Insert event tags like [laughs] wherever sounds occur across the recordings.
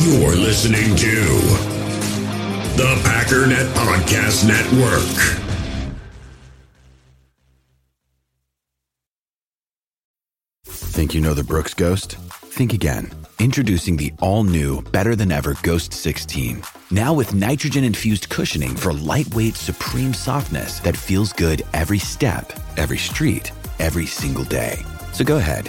You're listening to the Packernet Podcast Network. Think you know the Brooks Ghost? Think again. Introducing the all new, better than ever Ghost 16. Now with nitrogen infused cushioning for lightweight, supreme softness that feels good every step, every street, every single day. So go ahead,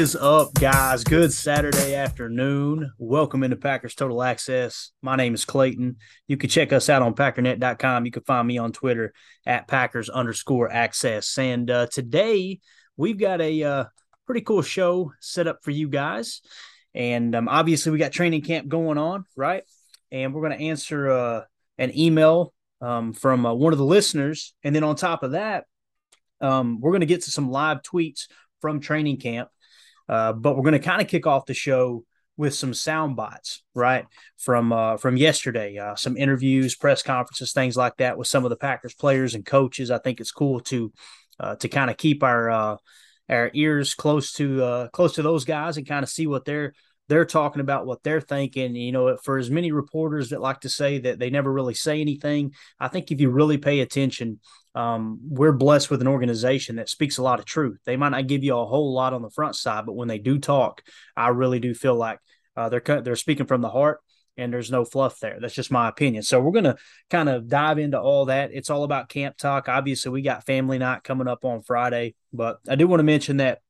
Is up, guys? Good Saturday afternoon. Welcome into Packers Total Access. My name is Clayton. You can check us out on packernet.com. You can find me on Twitter at Packers underscore access. And uh, today we've got a uh, pretty cool show set up for you guys. And um, obviously, we got training camp going on, right? And we're going to answer uh, an email um, from uh, one of the listeners. And then on top of that, um, we're going to get to some live tweets from training camp. Uh, but we're going to kind of kick off the show with some sound bites, right? From uh, from yesterday, uh, some interviews, press conferences, things like that with some of the Packers players and coaches. I think it's cool to uh, to kind of keep our uh, our ears close to uh, close to those guys and kind of see what they're they're talking about, what they're thinking. You know, for as many reporters that like to say that they never really say anything, I think if you really pay attention, um, we're blessed with an organization that speaks a lot of truth. They might not give you a whole lot on the front side, but when they do talk, I really do feel like uh, they're they're speaking from the heart, and there's no fluff there. That's just my opinion. So we're gonna kind of dive into all that. It's all about camp talk. Obviously, we got family night coming up on Friday, but I do want to mention that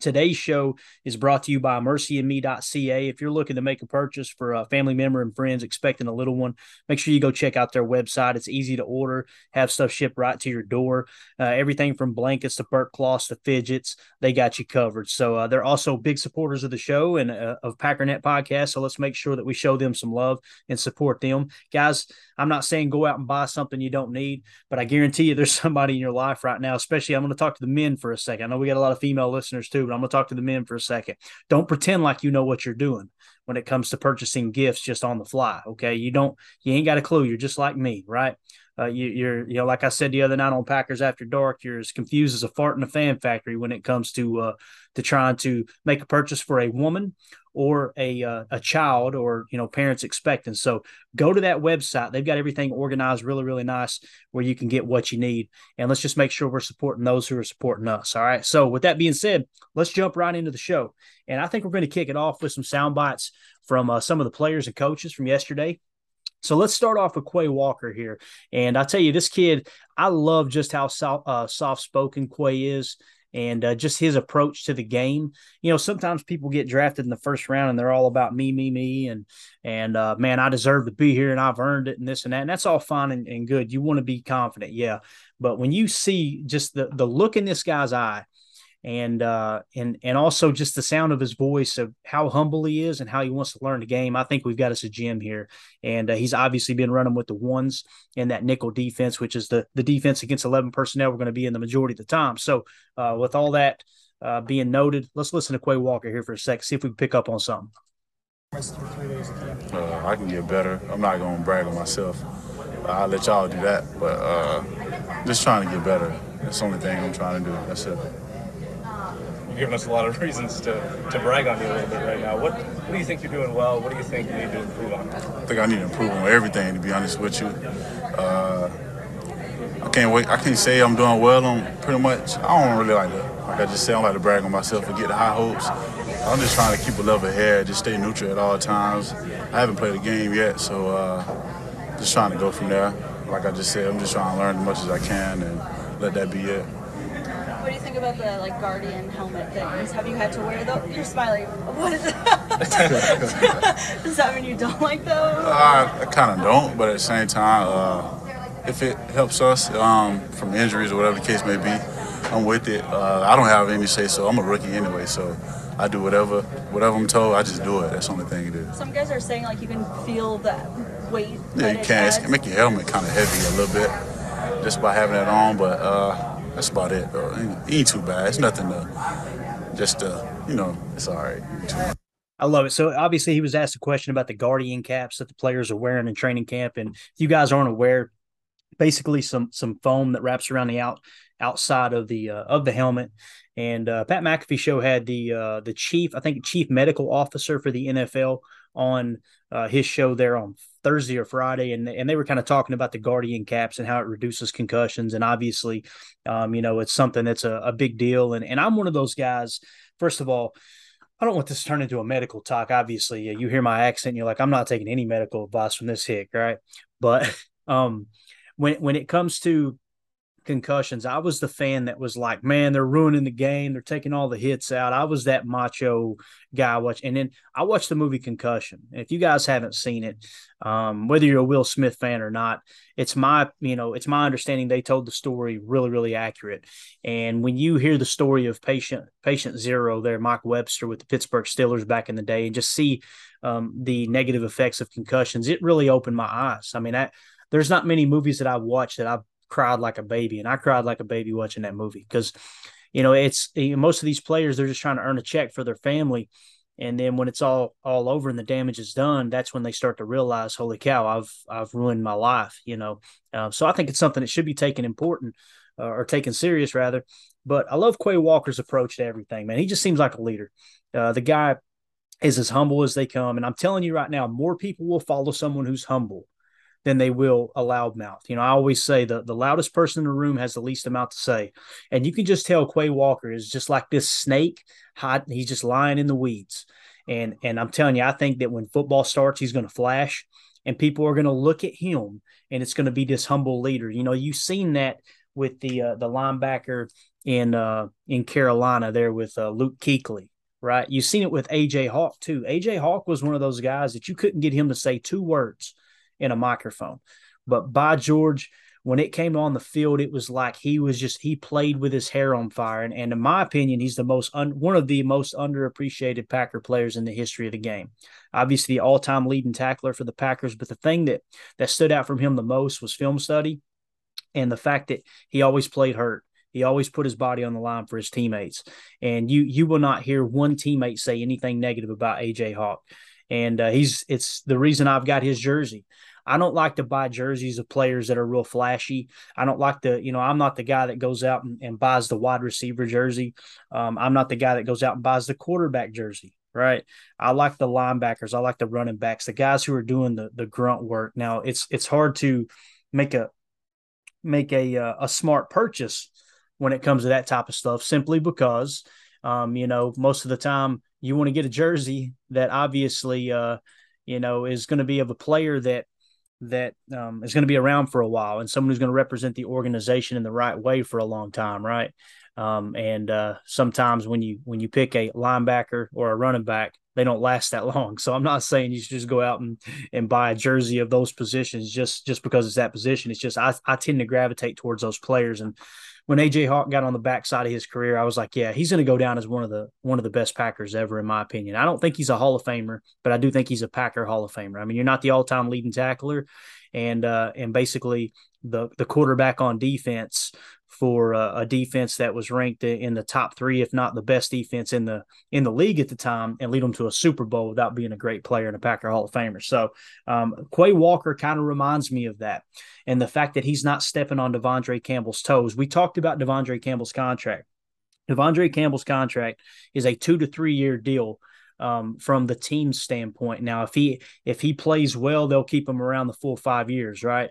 Today's show is brought to you by mercyandme.ca. If you're looking to make a purchase for a family member and friends expecting a little one, make sure you go check out their website. It's easy to order, have stuff shipped right to your door. Uh, everything from blankets to burp cloths to fidgets, they got you covered. So uh, they're also big supporters of the show and uh, of Packernet podcast. So let's make sure that we show them some love and support them. Guys, I'm not saying go out and buy something you don't need, but I guarantee you there's [laughs] somebody in your life right now, especially I'm going to talk to the men for a second. I know we got a lot of female listeners too, but I'm going to talk to the men for a second. Don't pretend like you know what you're doing when it comes to purchasing gifts just on the fly. Okay. You don't, you ain't got a clue. You're just like me, right? Uh, you, you're, you know, like I said the other night on Packers After Dark, you're as confused as a fart in a fan factory when it comes to uh, to trying to make a purchase for a woman or a uh, a child or you know parents expecting. So go to that website. They've got everything organized really really nice where you can get what you need. And let's just make sure we're supporting those who are supporting us. All right. So with that being said, let's jump right into the show. And I think we're going to kick it off with some sound bites from uh, some of the players and coaches from yesterday. So let's start off with Quay Walker here. And I tell you, this kid, I love just how soft, uh, soft spoken Quay is and uh, just his approach to the game. You know, sometimes people get drafted in the first round and they're all about me, me, me, and and uh, man, I deserve to be here and I've earned it and this and that. And that's all fine and, and good. You want to be confident, yeah. But when you see just the the look in this guy's eye, and uh, and and also just the sound of his voice of how humble he is and how he wants to learn the game. I think we've got us a gem here, and uh, he's obviously been running with the ones in that nickel defense, which is the the defense against eleven personnel. We're going to be in the majority of the time. So uh, with all that uh, being noted, let's listen to Quay Walker here for a sec, see if we can pick up on something. Uh, I can get better. I'm not gonna brag on myself. I'll let y'all do that, but uh, just trying to get better. That's the only thing I'm trying to do. That's it. Giving us a lot of [laughs] reasons to, to brag on you a little bit right now. What what do you think you're doing well? What do you think you need to improve on? I think I need to improve on everything. To be honest with you, uh, I can't wait. I can't say I'm doing well on pretty much. I don't really like to, like I just say, I don't like to brag on myself and get the high hopes. I'm just trying to keep a level head, just stay neutral at all times. I haven't played a game yet, so uh, just trying to go from there. Like I just said, I'm just trying to learn as much as I can and let that be it. What do you think about the like guardian helmet things? Have you had to wear those? You're smiling. What is that? [laughs] Does that mean you don't like those? Uh, I kind of don't, but at the same time, uh, if it helps us um, from injuries or whatever the case may be, I'm with it. Uh, I don't have any say, so I'm a rookie anyway. So I do whatever whatever I'm told. I just do it. That's the only thing it is. Some guys are saying like you can feel the weight. Yeah, that you it can. It make your helmet kind of heavy a little bit just by having that on, but uh, that's about it. Though. It ain't, too bad. It's nothing to just uh, you know. It's all right. I love it. So obviously he was asked a question about the guardian caps that the players are wearing in training camp, and if you guys aren't aware, basically some some foam that wraps around the out outside of the uh, of the helmet. And uh, Pat McAfee show had the uh, the chief, I think, chief medical officer for the NFL on uh, his show there on Thursday or Friday, and and they were kind of talking about the guardian caps and how it reduces concussions, and obviously, um, you know, it's something that's a, a big deal. And and I'm one of those guys. First of all, I don't want this to turn into a medical talk. Obviously, you hear my accent, you're like, I'm not taking any medical advice from this hick, right? But [laughs] um, when when it comes to concussions, I was the fan that was like, man, they're ruining the game. They're taking all the hits out. I was that macho guy watch, and then I watched the movie Concussion. And if you guys haven't seen it, um, whether you're a Will Smith fan or not, it's my you know it's my understanding they told the story really really accurate. And when you hear the story of patient patient zero there, Mike Webster with the Pittsburgh Steelers back in the day, and just see um, the negative effects of concussions, it really opened my eyes. I mean, I, there's not many movies that I've watched that I've cried like a baby, and I cried like a baby watching that movie because, you know, it's know, most of these players they're just trying to earn a check for their family, and then when it's all all over and the damage is done, that's when they start to realize, holy cow, I've I've ruined my life, you know. Uh, so I think it's something that should be taken important uh, or taken serious rather. But I love Quay Walker's approach to everything, man. He just seems like a leader. Uh, the guy is as humble as they come, and I'm telling you right now, more people will follow someone who's humble than they will a loudmouth. You know, I always say the, the loudest person in the room has the least amount to say. And you can just tell Quay Walker is just like this snake, hot, he's just lying in the weeds. And and I'm telling you, I think that when football starts, he's going to flash and people are going to look at him and it's going to be this humble leader. You know, you've seen that with the uh, the linebacker in uh, in Carolina there with uh, Luke Kuechly, right? You've seen it with AJ Hawk too. AJ Hawk was one of those guys that you couldn't get him to say two words in a microphone. But by George, when it came on the field, it was like he was just he played with his hair on fire. And, and in my opinion, he's the most un, one of the most underappreciated Packer players in the history of the game. Obviously, the all-time leading tackler for the Packers. But the thing that that stood out from him the most was film study and the fact that he always played hurt. He always put his body on the line for his teammates. And you you will not hear one teammate say anything negative about AJ Hawk. And uh, he's it's the reason I've got his jersey. I don't like to buy jerseys of players that are real flashy. I don't like to, you know, I'm not the guy that goes out and, and buys the wide receiver jersey. Um, I'm not the guy that goes out and buys the quarterback jersey. Right. I like the linebackers. I like the running backs, the guys who are doing the the grunt work. Now it's it's hard to make a make a uh, a smart purchase when it comes to that type of stuff, simply because um, you know most of the time you want to get a jersey that obviously uh, you know is going to be of a player that that um, is going to be around for a while and someone who's going to represent the organization in the right way for a long time, right? Um, and uh, sometimes when you when you pick a linebacker or a running back, they don't last that [laughs] long. So I'm not saying you should just go out and, and buy a jersey of those positions just just because it's that position. It's just I, I tend to gravitate towards those players. And when AJ Hawk got on the backside of his career, I was like, yeah, he's going to go down as one of the one of the best Packers ever, in my opinion. I don't think he's a Hall of Famer, but I do think he's a Packer Hall of Famer. I mean, you're not the all time leading tackler, and uh, and basically the the quarterback on defense for a, a, defense that was ranked in the top three, if not the best defense in the in the league at the time, and lead them to a Super Bowl without being a great player and a Packer Hall of Famer. So um, Quay Walker kind of reminds me of that, and the fact that he's not stepping on De'Vondre Campbell's toes. We talked about De'Vondre Campbell's contract. De'Vondre Campbell's contract is a two to three year deal um, from the team standpoint. Now, if he if he plays well, they'll keep him around the full five years, right?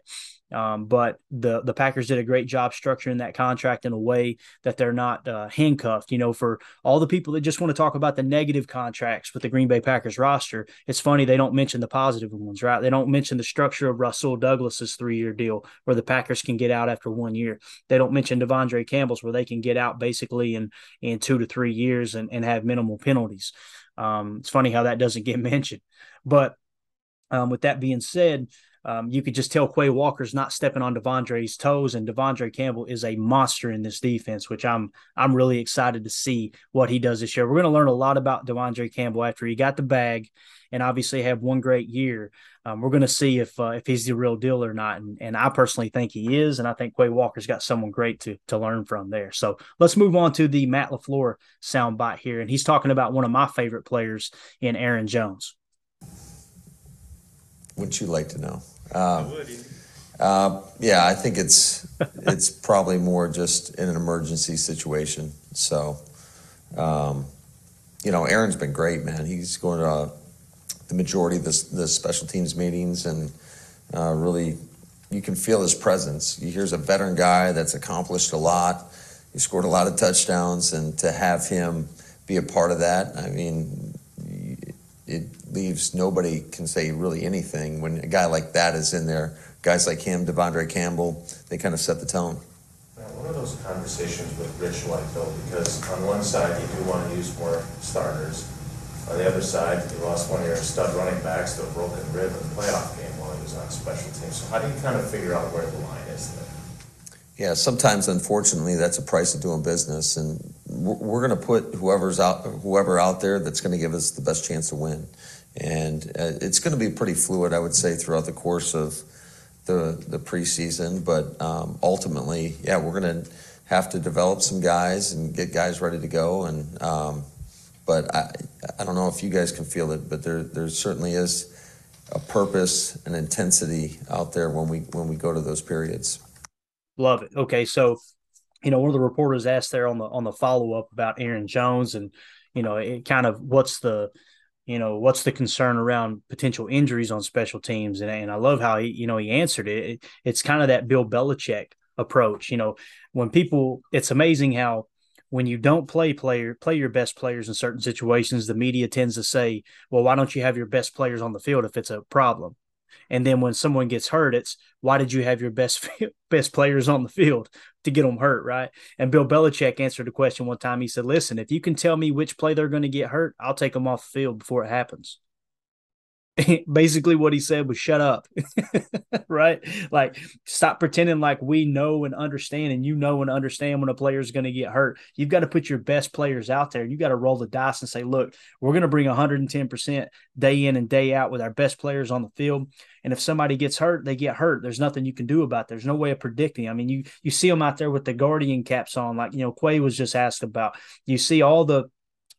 Um, but the the Packers did a great job structuring that contract in a way that they're not uh, handcuffed. You know, for all the people that just want to talk about the negative contracts with the Green Bay Packers roster, it's funny they don't mention the positive ones, right? They don't mention the structure of Rasul Douglas's three year deal where the Packers can get out after one year. They don't mention De'Vondre Campbell's where they can get out basically in in two to three years and, and have minimal penalties. Um, it's funny how that doesn't get [laughs] mentioned, but um, with that being said, um, you could just tell Quay Walker's not stepping on De'Vondre's toes, and De'Vondre Campbell is a monster in this defense, which I'm I'm really excited to see what he does this year. We're going to learn a lot about De'Vondre Campbell after he got the bag, and obviously have one great year. Um, we're going to see if uh, if he's the real deal or not, and, and I personally think he is, and I think Quay Walker's got someone great to to learn from there. So let's move on to the Matt LaFleur soundbite here, and he's talking about one of my favorite players in Aaron Jones. Wouldn't you like to know? Um, uh, yeah, I think it's [laughs] it's probably more just in an emergency situation. So, um, you know, Aaron's been great, man. He's going to uh, the majority of the, the special teams meetings, and uh, really, you can feel his presence. Here's a veteran guy that's accomplished a lot. He scored a lot of touchdowns, and to have him be a part of that, I mean, it leaves nobody can say really anything when a guy like that is in there. Guys like him, De'Vondre Campbell, they kind of set the tone. What are those conversations with Rich like though? Because on one side you do want to use more starters. On the other side, you lost one of your stud running backs to a broken rib in the playoff game while he was on special teams. So how do you kind of figure out where the line is there? Yeah, sometimes unfortunately that's a price of doing business, and we're going to put whoever's out, whoever out there that's going to give us the best chance to win, and uh, it's going to be pretty fluid, I would say, throughout the course of the the preseason. But um, ultimately, yeah, we're going to have to develop some guys and get guys ready to go, and um, but I I don't know if you guys can feel it, but there there certainly is a purpose and intensity out there when we when we go to those periods. Love it. Okay, so you know, one of the reporters asked there on the on the follow up about Aaron Jones, and you know, it kind of what's the you know what's the concern around potential injuries on special teams, and and I love how he you know he answered it. it it's kind of that Bill Belichick approach. You know, when people, it's amazing how when you don't play player play your best players in certain situations, the media tends to say, "Well, why don't you have your best players on the field if it's a problem?" And then when someone gets hurt, it's why did you have your best [laughs] best players on the field to get them hurt, right? And Bill Belichick answered the question one time. He said, "Listen, if you can tell me which play they're going to get hurt, I'll take them off the field before it happens." [laughs] basically what he said was shut up [laughs] right? Like stop pretending like we know and understand and you know and understand when a player is going to get hurt. You've got to put your best players out there. You got to roll the dice and say look we're going to bring 110% day in and day out with our best players on the field and if somebody gets hurt they get hurt. There's nothing you can do about it. there's no way of predicting. I mean you you see them out there with the guardian caps on like you know quay was just asked about. You see all the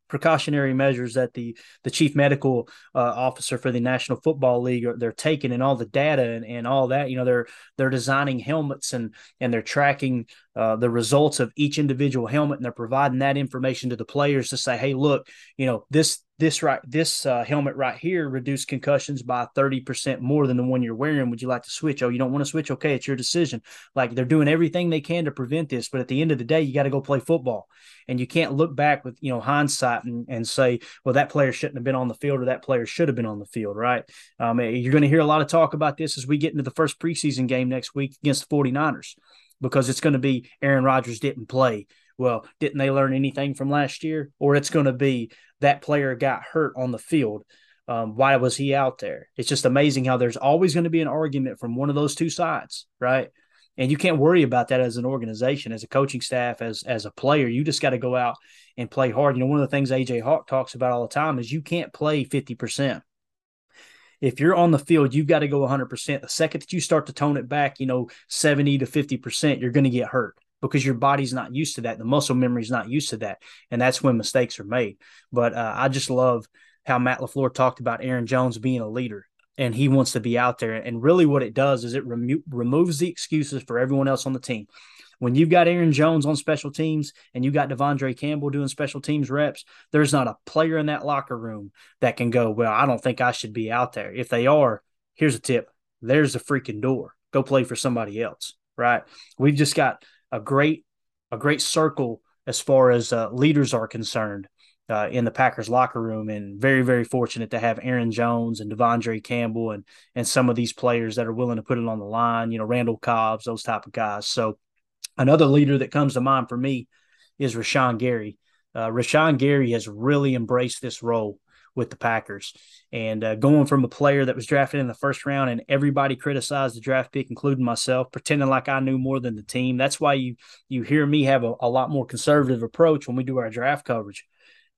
precautionary measures that the the chief medical uh, officer for the National Football League are, they're taking and all the data and, and all that you know they're they're designing helmets and and they're tracking uh, the results of each individual helmet and they're providing that information to the players to say hey look you know this this right this uh, helmet right here reduced concussions by 30% more than the one you're wearing. Would you like to switch? Oh you don't want to switch? Okay it's your decision. Like they're doing everything they can to prevent this but at the end of the day you got to go play football. And you can't look back with you know hindsight and, and say well that player shouldn't have been on the field or that player should have been on the field right? Um, eh, you're going to hear a lot of talk about this as we get into the first preseason game next week against the 49ers because it's going to be aaron rodgers didn't play well, didn't they learn anything from last year? Or it's going to be that player got hurt on the field. Um, why was he out there? It's just amazing how there's always going to be an argument from one of those two sides, right? And you can't worry about that as an organization, as a coaching staff, as as a player. You just got to go out and play hard. You know, one of the things AJ Hawk talks about all the time is you can't play 50%. If you're on the field, you've got to go 100%. The second that you start to tone it back, you know, 70 to 50%, you're going to get hurt because your body's not used to that. The muscle memory is not used to that. And that's when mistakes are made. But uh, I just love how Matt LaFleur talked about Aaron Jones being a leader and he wants to be out there. And really, what it does is it remo- removes the excuses for everyone else on the team. When you've got Aaron Jones on special teams and you got De'Vondre Campbell doing special teams reps, there's not a player in that locker room that can go, Well, I don't think I should be out there. If they are, here's a tip there's a freaking door. Go play for somebody else, right? We've just got a great a great circle as far as uh, leaders are concerned uh, in the Packers locker room, and very very fortunate to have Aaron Jones and De'Vondre Campbell and and some of these players that are willing to put it on the line. You know, Randall Cobbs, those type of guys. So another leader that comes to mind for me is Rashan Gary. Uh, Rashan Gary has really embraced this role with the Packers. And uh, going from a player that was drafted in the first round and everybody criticized the draft pick, including myself, pretending like I knew more than the team. That's why you you hear me have a, a lot more conservative approach when we do our draft coverage.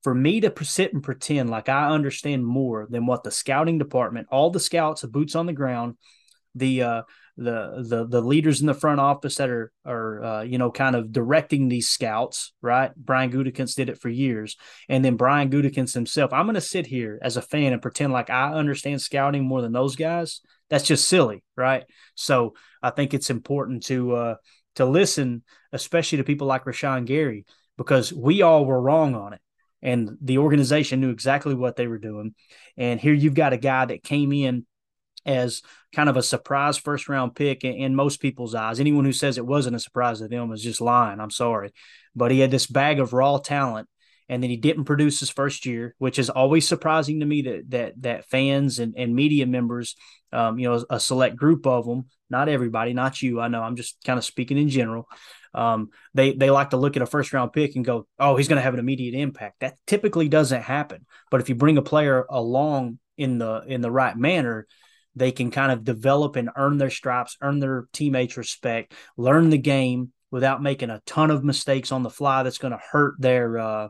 For me to sit and pretend like I understand more than what the scouting department, all the scouts, the boots on the ground, the uh, the the the leaders in the front office that are are uh, you know kind of directing these scouts, right? Brian Gutekunst did it for years, and then Brian Gutekunst himself. I'm going to sit here as a fan and pretend like I understand scouting more than those guys. That's just silly, right? So I think it's important to uh, to listen, especially to people like Rashan Gary, because we all were wrong on it and the organization knew exactly what they were doing. And here you've got a guy that came in as kind of a surprise first round pick in, most people's eyes. Anyone who says it wasn't a surprise to them is just lying. I'm sorry. But he had this bag of raw talent and then he didn't produce his first year, which is always surprising to me that that that fans and, and media members, um, you know, a select group of them, not everybody, not you. I know I'm just kind of speaking in general. Um, they they like to look at a first round pick and go, oh, he's going to have an immediate impact. That typically doesn't happen. But if you bring a player along in the in the right manner, they can kind of develop and earn their stripes, earn their teammates' respect, learn the game without making a ton of mistakes on the fly that's going to hurt their uh,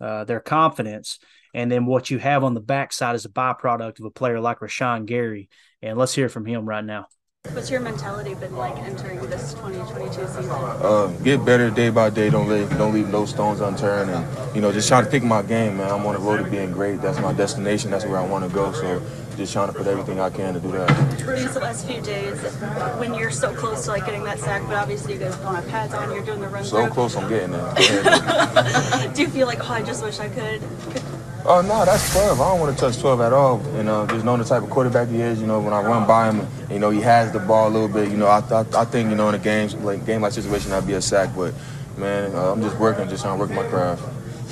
uh, their confidence. And then what you have on the backside is a byproduct of a player like Rashan Gary. And let's hear from him right now. What's your mentality been like entering this 2022 season? Uh, get better day by day. Don't leave, don't leave no stones unturned, and you know, just trying to pick my game, man. I'm on the road to being great. That's my destination. That's where I want to go. So just trying to put everything I can to do that. These last few days, when you're so close to like getting that sack, but obviously you guys don't have pads on, you're doing the run. So through. close, I'm getting there. [laughs] do you feel like, oh, I just wish I could? could... Oh no, that's 12. I don't want to touch 12 at all. You know, just knowing the type of quarterback he is. You know, when I run by him, you know, he has the ball a little bit. You know, I I, I think you know in a game like game like situation I'd be a sack, but man, uh, I'm just working, just trying to work my craft.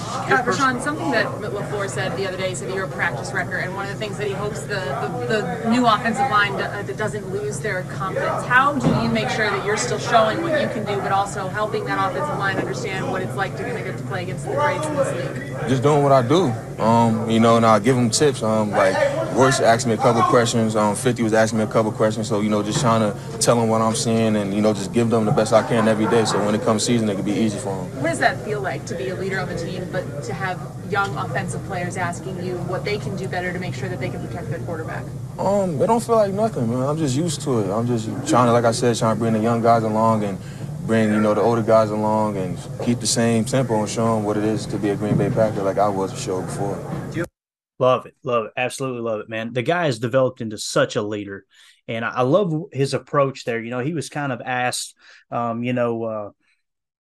Uh, Rashan, something that LaFleur said the other day, he said you're a practice record, and one of the things that he hopes the, the, the new offensive line uh, doesn't lose their confidence. How do you make sure that you're still showing what you can do, but also helping that offensive line understand what it's like to get to play against the greats in this league? Just doing what I do. Um, you know, and I give them tips. Um, like Royce asked me a couple questions. Um, 50 was asking me a couple questions. So, you know, just trying to tell them what I'm seeing and, you know, just give them the best I can every day. So when it comes season, it can be easy for them. What does that feel like to be a leader of a team, but to have young offensive players asking you what they can do better to make sure that they can protect their quarterback? Um, it don't feel like nothing, man. I'm just used to it. I'm just trying to, like I said, trying to bring the young guys along and bring, you know, the older guys along and keep the same tempo and show them what it is to be a Green Bay Packer like I was a show before. Love it. Love it. Absolutely love it, man. The guy has developed into such a leader. And I, love his approach there. You know, he was kind of asked, um, you know, uh,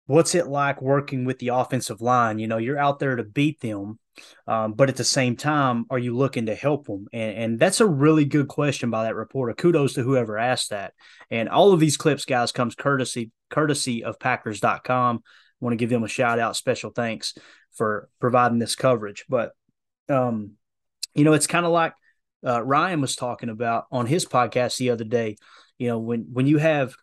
what's it like working with the offensive line? You know, you're out there to beat them, um, but at the same time, are you looking to help them? And, and, that's a really good question by that reporter. Kudos to whoever asked that. And all of these clips, guys, comes courtesy courtesy of Packers.com. Want to give them a shout out, special thanks for providing this coverage. But um, you know, it's kind of like uh, Ryan was talking about on his podcast the other day. You know, when when you have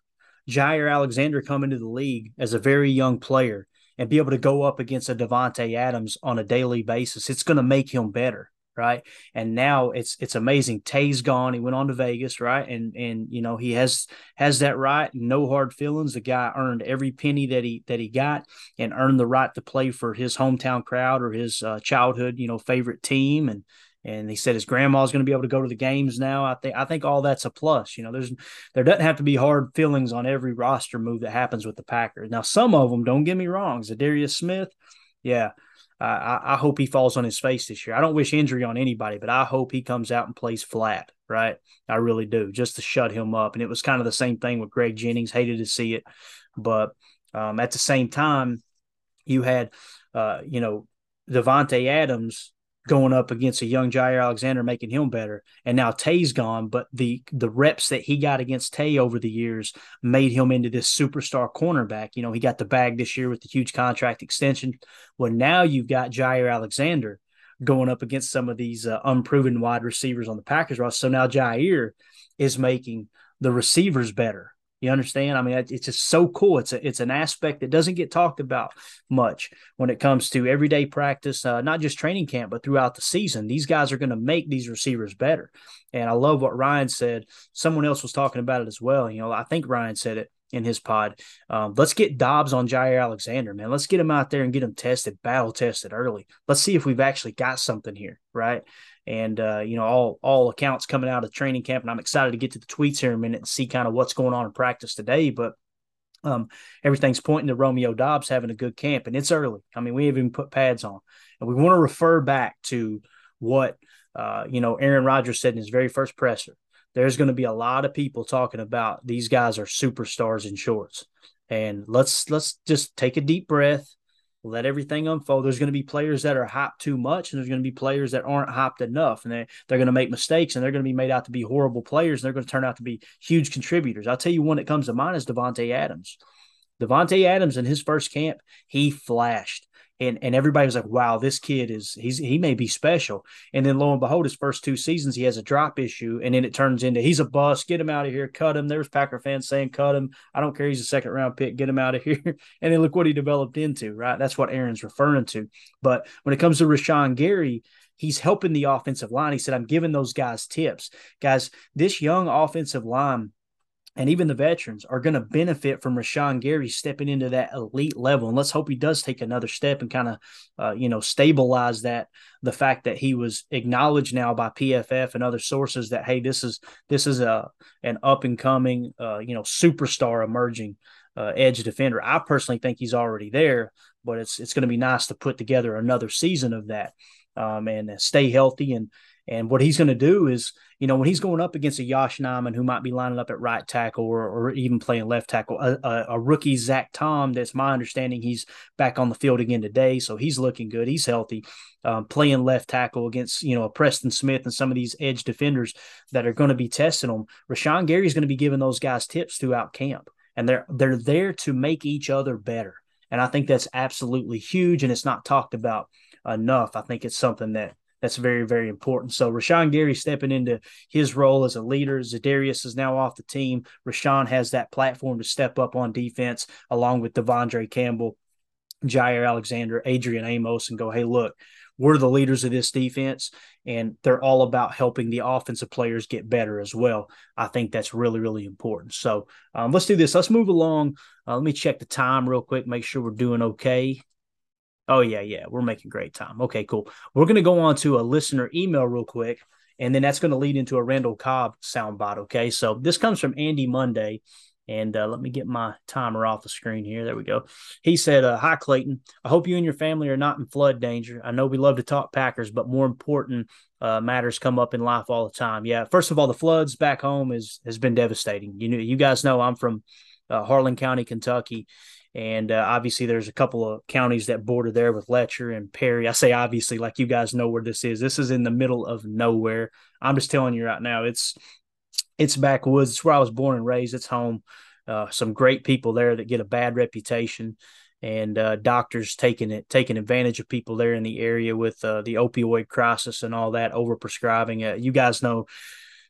Jaire Alexander come into the league as a very young player and be able to go up against a Davante Adams on a daily basis, it's going to make him better, right? And now it's it's amazing. Tae's gone. He went on to Vegas, right? And and you know he has has that right. No hard feelings. The guy earned every penny that he that he got and earned the right to play for his hometown crowd or his uh, childhood, you know, favorite team and and he said his grandma's going to be able to go to the games now. I think I think all that's a plus. You know, there's there doesn't have to be hard feelings on every roster move that happens with the Packers. Now, some of them, don't get me wrong, Za'Darius Smith, yeah, I, I hope he falls on his face this year. I don't wish injury on anybody, but I hope he comes out and plays flat. Right, I really do, just to shut him up. And it was kind of the same thing with Greg Jennings. Hated to see it, but um, at the same time, you had, uh, you know, Davante Adams going up against a young Jaire Alexander, making him better. And now Tae's gone, but the the reps that he got against Tay over the years made him into this superstar cornerback. You know, he got the bag this year with the huge contract extension. Well, now you've got Jaire Alexander going up against some of these uh, unproven wide receivers on the Packers roster. So now Jaire is making the receivers better You understand? I mean, it's just so cool. It's a, it's an aspect that doesn't get talked about much when it comes to everyday practice, uh, not just training camp, but throughout the season. These guys are going to make these receivers better. And I love what Ryan said. Someone else was talking about it as well. You know, I think Ryan said it in his pod. Um, let's get Doubs on Jaire Alexander, man. Let's get him out there and get him tested, battle tested early. Let's see if we've actually got something here, right? And uh, you know, all all accounts coming out of training camp, and I'm excited to get to the tweets here in a minute and see kind of what's going on in practice today. But um, everything's pointing to Romeo Doubs having a good camp, and it's early. I mean, we haven't even put pads on, and we want to refer back to what uh, you know Aaron Rodgers said in his very first presser there's going to be a lot of people talking about these guys are superstars in shorts. And let's let's just take a deep breath, let everything unfold. There's going to be players that are hyped too much, and there's going to be players that aren't hyped enough, and they they're going to make mistakes, and they're going to be made out to be horrible players, and they're going to turn out to be huge contributors. I'll tell you one that comes to mind is Davante Adams. Davante Adams in his first camp, he flashed and and everybody was like, "Wow, this kid is he's he may be special." And then lo and behold, his first two seasons he has a drop issue, and then it turns into he's a bust. Get him out of here, cut him. There's Packer fans saying, "Cut him." I don't care. He's a second round pick. Get him out of [laughs] here. and then look what he developed into. Right, that's what Aaron's referring to. But when it comes to Rashan Gary, he's helping the offensive line. He said, "I'm giving those guys tips, guys. This young offensive line." And even the veterans are going to benefit from Rashan Gary stepping into that elite level. And let's hope he does take another step and kind of, uh, you know, stabilize that. The fact that he was acknowledged now by PFF and other sources that hey, this is this is a an up and coming, uh, you know, superstar emerging uh, edge defender. I personally think he's already there, but it's it's going to be nice to put together another season of that um, and stay healthy and and what he's going to do is, you know, when he's going up against a Yosh Nijman who might be lining up at right tackle or, or even playing left tackle, a, a, a, rookie Zach Tom, that's my understanding he's back on the field again today. So he's looking good. He's healthy. Um, playing left tackle against, you know, a Preston Smith and some of these edge defenders that are going to be testing them. Rashan Gary is going to be giving those guys tips throughout camp. And they're they're there to make each other better. And I think that's absolutely huge. And it's not talked about enough. I think it's something that that's very, very important. So Rashan Gary stepping into his role as a leader. Za'Darius is now off the team. Rashan has that platform to step up on defense along with De'Vondre Campbell, Jaire Alexander, Adrian Amos, and go, hey, look, we're the leaders of this defense, and they're all about helping the offensive players get better as well. I think that's really, really important. So um, let's do this. Let's move along. Uh, let me check the time real quick, make sure we're doing okay. Oh yeah, yeah, we're making great time. Okay, cool. We're gonna go on to a listener email real quick, and then that's gonna lead into a Randall Cobb soundbite. Okay, so this comes from Andy Monday. And uh, let me get my timer off the screen here. There we go. He said, uh, Hi, Clayton. I hope you and your family are not in flood danger. I know we love to talk Packers, but more important uh, matters come up in life all the time. Yeah, first of all, the floods back home is has been devastating. You know, you guys know I'm from uh, Harlan County, Kentucky, and uh, obviously, there's a couple of counties that border there with Letcher and Perry. I say obviously, like you guys know where this is. This is in the middle of nowhere. I'm just telling you right now, it's it's backwoods. It's where I was born and raised. It's home. Uh, some great people there that get a bad reputation, and uh, doctors taking it taking advantage of people there in the area with uh, the opioid crisis and all that overprescribing. Uh, you guys know.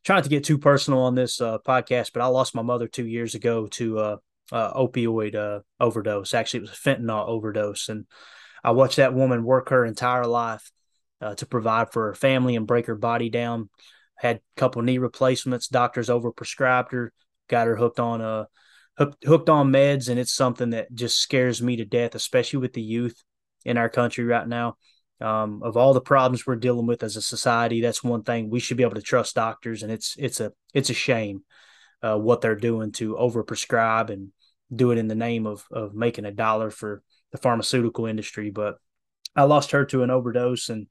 Trying to get too personal on this uh, podcast, but I lost my mother two years ago to uh, opioid uh, overdose. Actually, it was a fentanyl overdose, and I watched that woman work her entire life uh, to provide for her family and break her body down. Had a couple knee replacements. Doctors overprescribed her, got her hooked on uh hooked, hooked on meds, and it's something that just scares me to death, especially with the youth in our country right now. Um, of all the problems we're dealing with as a society, that's one thing we should be able to trust doctors, and it's it's a it's a shame uh, what they're doing to overprescribe and do it in the name of of making a dollar for the pharmaceutical industry. But I lost her to an overdose, and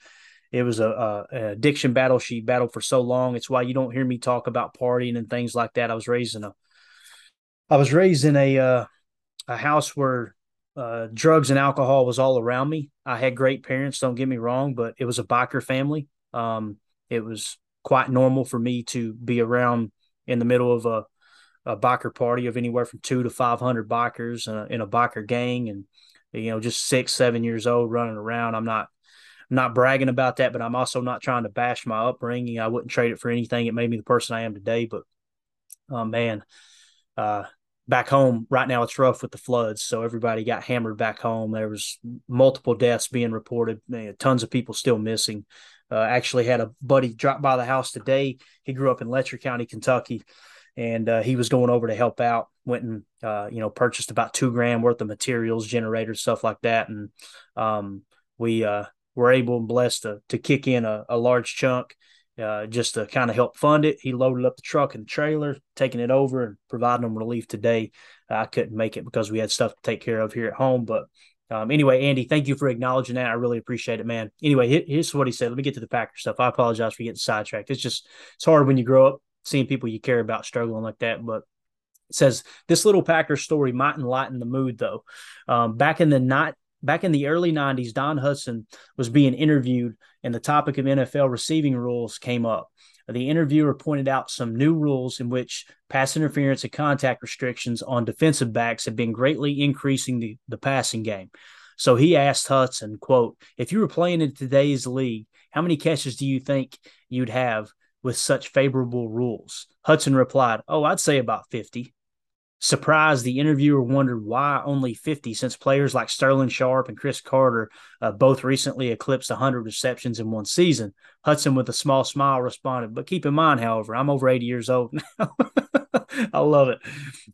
it was a, a, an addiction battle she battled for so long. It's why you don't hear me talk about partying and things like that. I was raised in a, I was raised in a uh, a house where uh, drugs and alcohol was all around me. I had great parents, don't get me wrong, but it was a biker family. Um, it was quite normal for me to be around in the middle of a a biker party of anywhere from two to 500 bikers uh, in a biker gang and, you know, just six, seven years old running around. I'm not, not bragging about that, but I'm also not trying to bash my upbringing. I wouldn't trade it for anything. It made me the person I am today. But, oh, man, uh, back home right now it's rough with the floods so everybody got hammered back home there was multiple deaths being reported tons of people still missing uh, actually had a buddy drop by the house today he grew up in letcher county kentucky and uh, he was going over to help out went and uh, you know purchased about two grand worth of materials generators stuff like that and um, we uh, were able and blessed to, to kick in a, a large chunk uh, just to kind of help fund it. He loaded up the truck and the trailer, taking it over and providing them relief today. I couldn't make it because we had stuff to take care of here at home. But um, anyway, Andy, thank you for acknowledging that. I really appreciate it, man. Anyway, here's what he said. Let me get to the Packer stuff. I apologize for getting sidetracked. It's just it's hard when you grow up seeing people you care about struggling like that. But it says this little Packer story might enlighten the mood, though. Um, back in the night, back in the early 90s, Don Hutson was being interviewed, and the topic of NFL receiving rules came up. The interviewer pointed out some new rules in which pass interference and contact restrictions on defensive backs have been greatly increasing the, the passing game. So he asked Hutson, quote, if you were playing in today's league, how many catches do you think you'd have with such favorable rules? Hutson replied, Oh, I'd say about 50. Surprised, the interviewer wondered why only 50, since players like Sterling Sharpe and Cris Carter uh, both recently eclipsed 100 receptions in one season. Hutson, with a small smile, responded, "But keep in mind, however, I'm over 80 years old now." [laughs] I love it.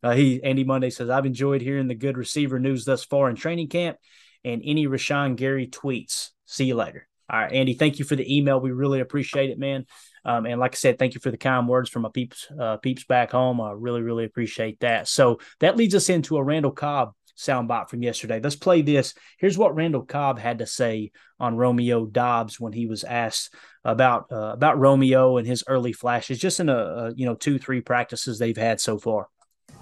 Uh, he Andy Monday says, "I've enjoyed hearing the good receiver news thus far in training camp, and any Rashan Gary tweets. See you later." All right, Andy, thank you for the email. We really appreciate it, man. Um, and like I said, thank you for the kind words from my peeps, uh, peeps back home. I really, really appreciate that. So that leads us into a Randall Cobb soundbite from yesterday. Let's play this. Here's what Randall Cobb had to say on Romeo Doubs when he was asked about uh, about Romeo and his early flashes, just in a, a, you know two three practices they've had so far.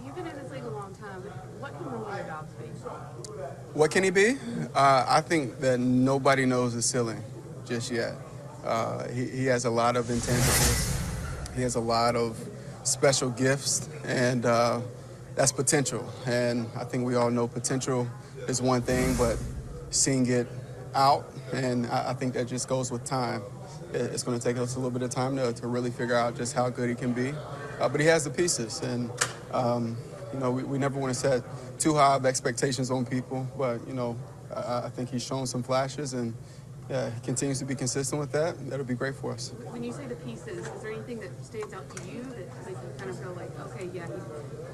You've been in this league a long time. What can Romeo Doubs be? What can he be? Uh, I think that nobody knows the ceiling just yet. Uh, he, he has a lot of intangibles. He has a lot of special gifts, and uh, that's potential. And I think we all know potential is one thing, but seeing it out, and I, I think that just goes with time. It's going to take us a little bit of time to, to really figure out just how good he can be. Uh, but he has the pieces, and um, you know we, we never want to set too high of expectations on people. But you know I, I think he's shown some flashes, and yeah, he continues to be consistent with that, that'll be great for us. When you say the pieces, is there anything that stands out to you that makes you kind of feel like, okay, yeah,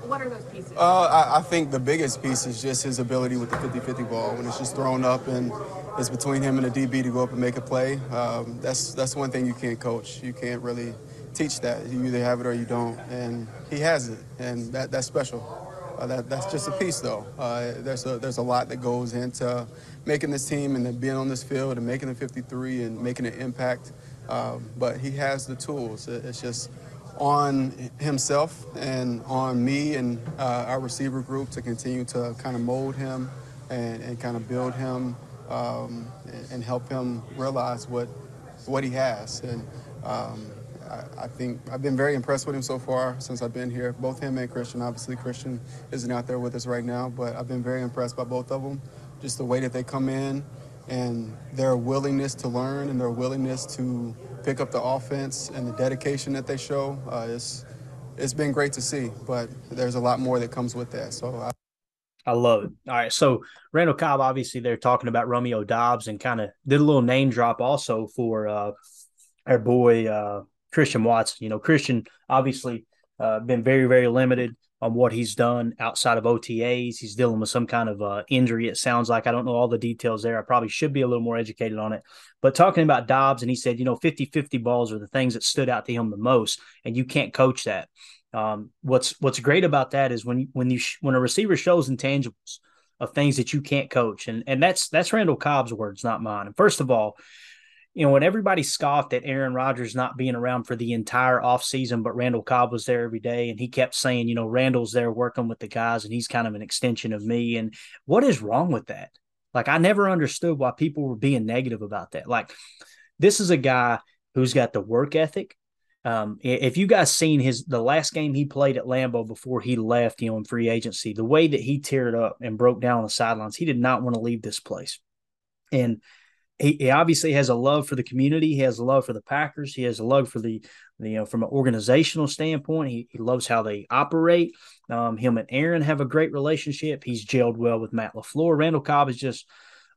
what are those pieces? Uh, I, I, think the biggest piece is just his ability with the 50-50 ball. When it's just thrown up and it's between him and the DB to go up and make a play, um, that's, that's one thing you can't coach. You can't really teach that. You either have it or you don't. And he has it, and that, that's special. Uh, that, that's just a piece, though. Uh, there's, a, there's a lot that goes into making this team and then being on this field and making the 53 and making an impact. Um, but he has the tools. It's just on himself and on me and uh, our receiver group to continue to kind of mold him and, and kind of build him um, and help him realize what what he has. And um, I, I, think I've been very impressed with him so far since I've been here. Both him and Christian. Obviously, Christian isn't out there with us right now, but I've been very impressed by both of them. Just the way that they come in and their willingness to learn and their willingness to pick up the offense and the dedication that they show. Uh, it's, it's been great to see, but there's a lot more that comes with that. So I, I love it. All right. So Randall Cobb, obviously, they're talking about Romeo Doubs and kind of did a little name drop also for uh, our boy uh, Christian Watson. You know, Christian obviously uh, been very, very limited on what he's done outside of OTAs. He's dealing with some kind of uh, injury. It sounds like I don't know all the details there. I probably should be a little more educated on it. But talking about Doubs, and he said, you know, 50 50 balls are the things that stood out to him the most, and you can't coach that. Um, what's what's great about that is when when you sh- when a receiver shows intangibles of things that you can't coach, and and that's that's Randall Cobb's words, not mine. And first of all, you know, when everybody scoffed at Aaron Rodgers not being around for the entire offseason, but Randall Cobb was there every day and he kept saying, you know, Randall's there working with the guys and he's kind of an extension of me. And what is wrong with that? Like, I never understood why people were being negative about that. Like, this is a guy who's got the work ethic. Um, if you guys seen his the last game he played at Lambeau before he left, you know, in free agency, the way that he teared up and broke down on the sidelines, he did not want to leave this place. And he, he, obviously has a love for the community. He has a love for the Packers. He has a love for the You know, from an organizational standpoint, he, he loves how they operate. Um, him and Aaron have a great relationship. He's gelled well with Matt LaFleur. Randall Cobb is just,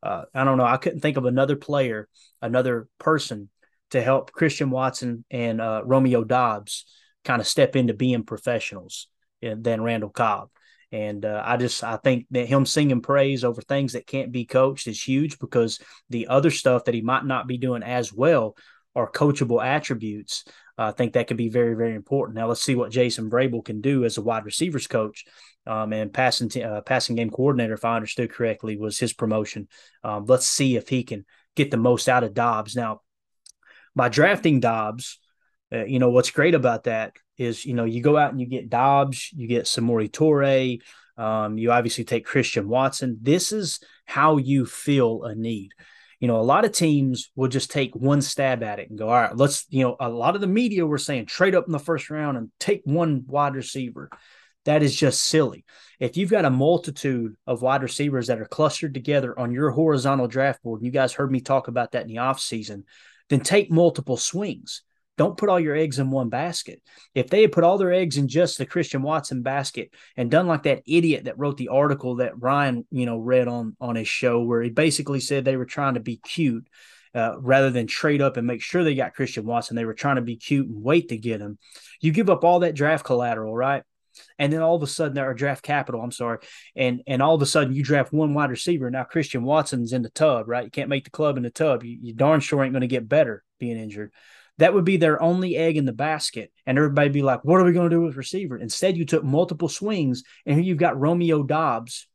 uh, I don't know, I couldn't think of another player, another person to help Christian Watson and uh, Romeo Doubs kind of step into being professionals than Randall Cobb. And uh, I just I think that him singing praise over things that can't be coached is huge because the other stuff that he might not be doing as well are coachable attributes. Uh, I think that could be very very important. Now let's see what Jason Vrable can do as a wide receivers coach. Um, and passing t- uh, passing game coordinator, if I understood correctly, was his promotion. Um, let's see if he can get the most out of Doubs. Now, by drafting Doubs, uh, you know what's great about that is you know you go out and you get Doubs, you get Samori Toure, um, you obviously take Christian Watson. This is how you feel a need. You know, a lot of teams will just take one stab at it and go, all right, let's, you know, a lot of the media were saying trade up in the first round and take one wide receiver. That is just silly. If you've got a multitude of wide receivers that are clustered together on your horizontal draft board, and you guys heard me talk about that in the offseason, then take multiple swings. Don't put all your eggs in one basket. If they had put all their eggs in just the Christian Watson basket and done like that idiot that wrote the article that Ryan, you know, read on on his show, where he basically said they were trying to be cute uh, rather than trade up and make sure they got Christian Watson, they were trying to be cute and wait to get him. You give up all that draft collateral, right? And then all of a sudden, are draft capital. I'm sorry, and and all of a sudden you draft one wide receiver. Now Christian Watson's in the tub, right? You can't make the club in the tub. You, you darn sure ain't going to get better being injured that would be their only egg in the basket. And everybody be like, what are we going to do with receiver? Instead, you took multiple swings, and here you've got Romeo Doubs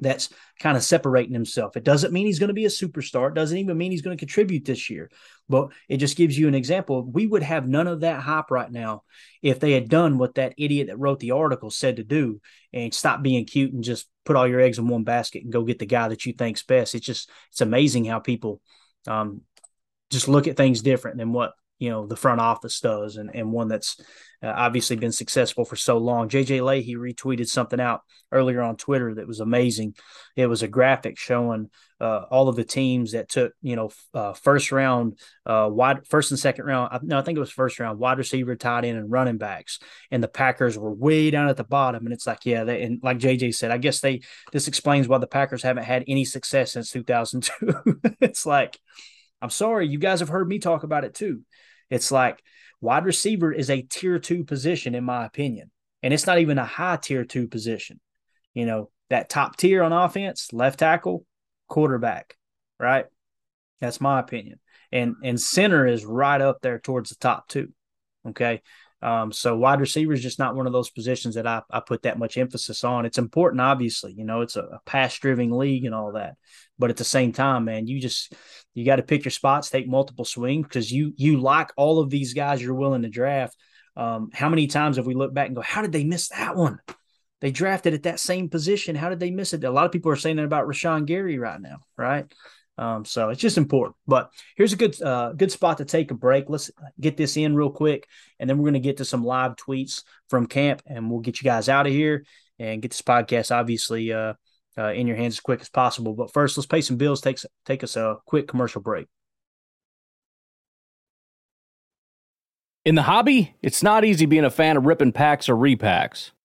that's kind of separating himself. It doesn't mean he's going to be a superstar. It doesn't even mean he's going to contribute this year. But it just gives you an example. We would have none of that hype right now if they had done what that idiot that wrote the article said to do and stop being cute and just put all your eggs in one basket and go get the guy that you think's best. It's just it's amazing how people um, just look at things different than what you know the front office does and, and one that's uh, obviously been successful for so long. Jj leahy retweeted something out earlier on twitter that was amazing. It was a graphic showing uh, all of the teams that took you know uh, first round uh, wide first and second round no i think it was first round wide receiver tight end and running backs. And the packers were way down at the bottom and it's like yeah they, and like jj said i guess they this explains why the packers haven't had any success since 2002 [laughs] it's like i'm sorry you guys have heard me talk about it too it's like wide receiver is a tier two position, in my opinion. And it's not even a high tier two position. You know, that top tier on offense, left tackle, quarterback, right? That's my opinion. And and center is right up there towards the top two. Okay. Um, so wide receiver is just not one of those positions that I, I put that much emphasis on. It's important, obviously, you know, it's a, a pass driven league and all that. But at the same time, man, you just you got to pick your spots, take multiple swings because you you like all of these guys you're willing to draft. Um, how many times have we looked back and go, how did they miss that one? They drafted at that same position. How did they miss it? A lot of people are saying that about Rashan Gary right now, right? Um, so it's just important. But here's a good uh, good spot to take a break. Let's get this in real quick, and then we're going to get to some live tweets from camp, and we'll get you guys out of here and get this podcast obviously uh, uh, in your hands as quick as possible. But first, let's pay some bills. Take take us a quick commercial break. In the hobby, it's not easy being a fan of ripping packs or repacks.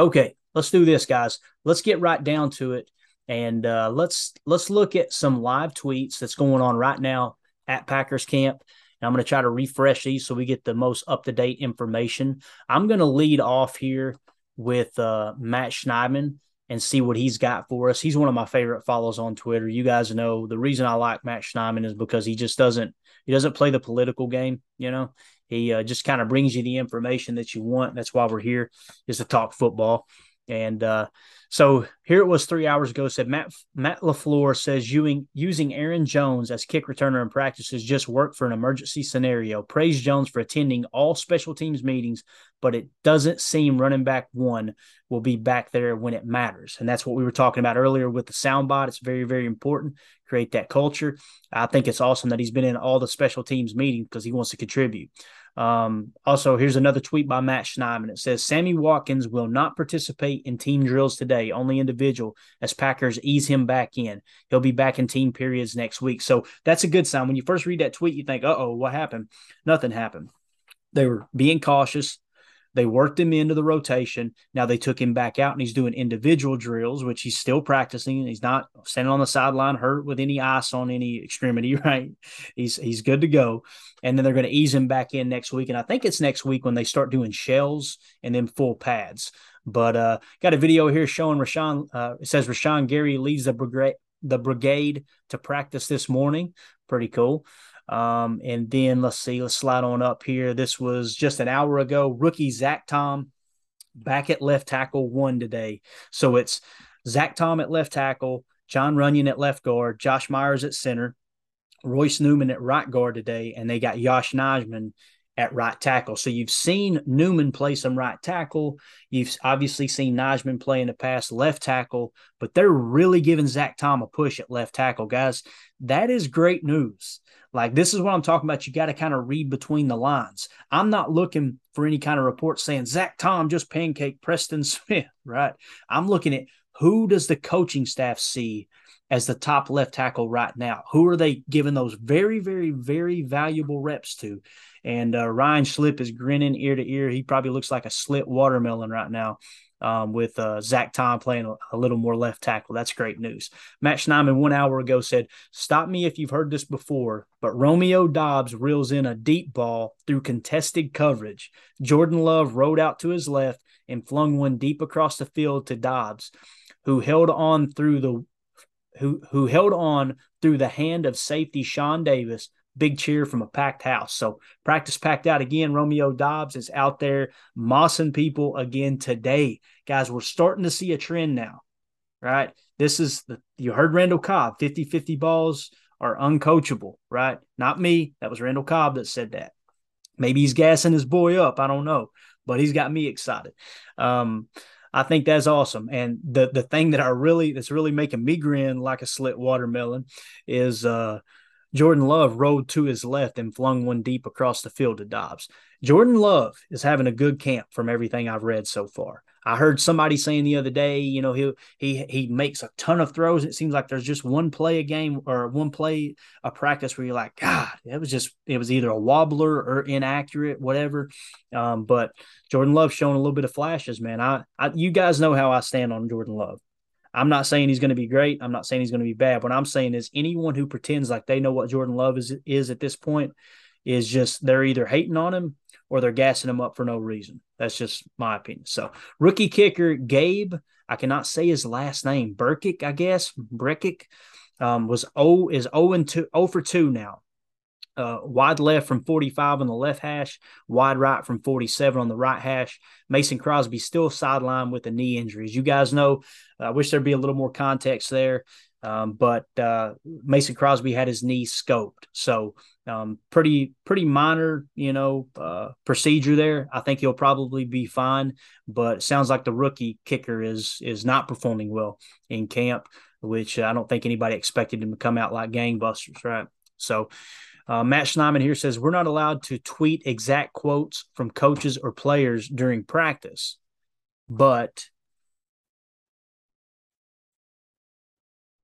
Okay, let's do this, guys. Let's get right down to it, and uh, let's let's look at some live tweets that's going on right now at Packers camp. And I'm going to try to refresh these so we get the most up to date information. I'm going to lead off here with uh, Matt Schneidman and see what he's got for us. He's one of my favorite follows on Twitter. You guys know the reason I like Matt Schneidman is because he just doesn't he doesn't play the political game. You know, he uh, just kind of brings you the information that you want. That's why we're here, is to talk football. And uh, so here it was three hours ago. Said Matt Matt LaFleur says using using Aaron Jones as kick returner in practice practices just worked for an emergency scenario. Praise Jones for attending all special teams meetings, but it doesn't seem running back one will be back there when it matters. And that's what we were talking about earlier with the soundbite. It's very very important create that culture. I think it's awesome that he's been in all the special teams meetings because he wants to contribute. Um, also, here's another tweet by Matt Schneidman. It says Sammy Watkins will not participate in team drills today, only individual, as Packers ease him back in. He'll be back in team periods next week. So that's a good sign. When you first read that tweet, you think, uh oh, what happened? Nothing happened. They were being cautious. They worked him into the rotation. Now they took him back out and he's doing individual drills, which he's still practicing. He's not standing on the sideline hurt with any ice on any extremity, [laughs] right? He's he's good to go. And then they're going to ease him back in next week. And I think it's next week when they start doing shells and then full pads. But uh got a video here showing Rashan uh it says Rashan Gary leads the brigade the brigade to practice this morning. Pretty cool. Um, and then let's see, let's slide on up here. This was just an hour ago. Rookie Zach Tom back at left tackle one today. So it's Zach Tom at left tackle, John Runyan at left guard, Josh Myers at center, Royce Newman at right guard today, and they got Josh Nijman at right tackle. So you've seen Newman play some right tackle. You've obviously seen Nijman play in the past left tackle, but they're really giving Zach Tom a push at left tackle, guys. That is great news. Like this is what I'm talking about. You got to kind of read between the lines. I'm not looking for any kind of report saying Zach Tom just pancake Preston Smith, [laughs] right? I'm looking at who does the coaching staff see as the top left tackle right now? Who are they giving those very, very, very valuable reps to? And uh, Ryan Schlip is grinning ear to ear. He probably looks like a slit watermelon right now um, with uh, Zach Tom playing a, a, little more left tackle. That's great news. Matt Schneidman one hour ago said, Stop me if you've heard this before, but Romeo Doubs reels in a deep ball through contested coverage. Jordan Love rode out to his left and flung one deep across the field to Doubs, who held on through the who who held on through the hand of safety Sean Davis big cheer from a packed house. So practice packed out again. Romeo Doubs is out there mossing people again today. Guys, we're starting to see a trend now, right? This is the, you heard Randall Cobb 50 50 balls are uncoachable, right? Not me. That was Randall Cobb that said that. Maybe he's gassing his boy up. I don't know, but he's got me excited. Um, I think that's awesome. And the the thing that I really that's really making me grin like a slit watermelon is uh Jordan Love rode to his left and flung one deep across the field to Doubs. Jordan Love is having a good camp from everything I've read so far. I heard somebody saying the other day, you know, he he he makes a ton of throws. It seems like there's just one play a game or one play a practice where you're like, God, it was just it was either a wobbler or inaccurate, whatever. Um, but Jordan Love showing a little bit of flashes, man. I, I you guys know how I stand on Jordan Love. I'm not saying he's going to be great. I'm not saying he's going to be bad. What I'm saying is anyone who pretends like they know what Jordan Love is is at this point is just they're either hating on him or they're gassing him up for no reason. That's just my opinion. So rookie kicker Gabe, I cannot say his last name, Burkick, I guess Brekic, um, was O is 0 and 2, 0 for 2 now. Uh, wide left from 45 on the left hash, wide right from 47 on the right hash. Mason Crosby still sidelined with a knee injury. As you guys know, I wish there'd be a little more context there. Um, but uh, Mason Crosby had his knee scoped, so um, pretty pretty minor, you know, uh, procedure there. I think he'll probably be fine. But sounds like the rookie kicker is is not performing well in camp, which I don't think anybody expected him to come out like gangbusters, right? So. Uh, Matt Schneidman here says we're not allowed to tweet exact quotes from coaches or players during practice, but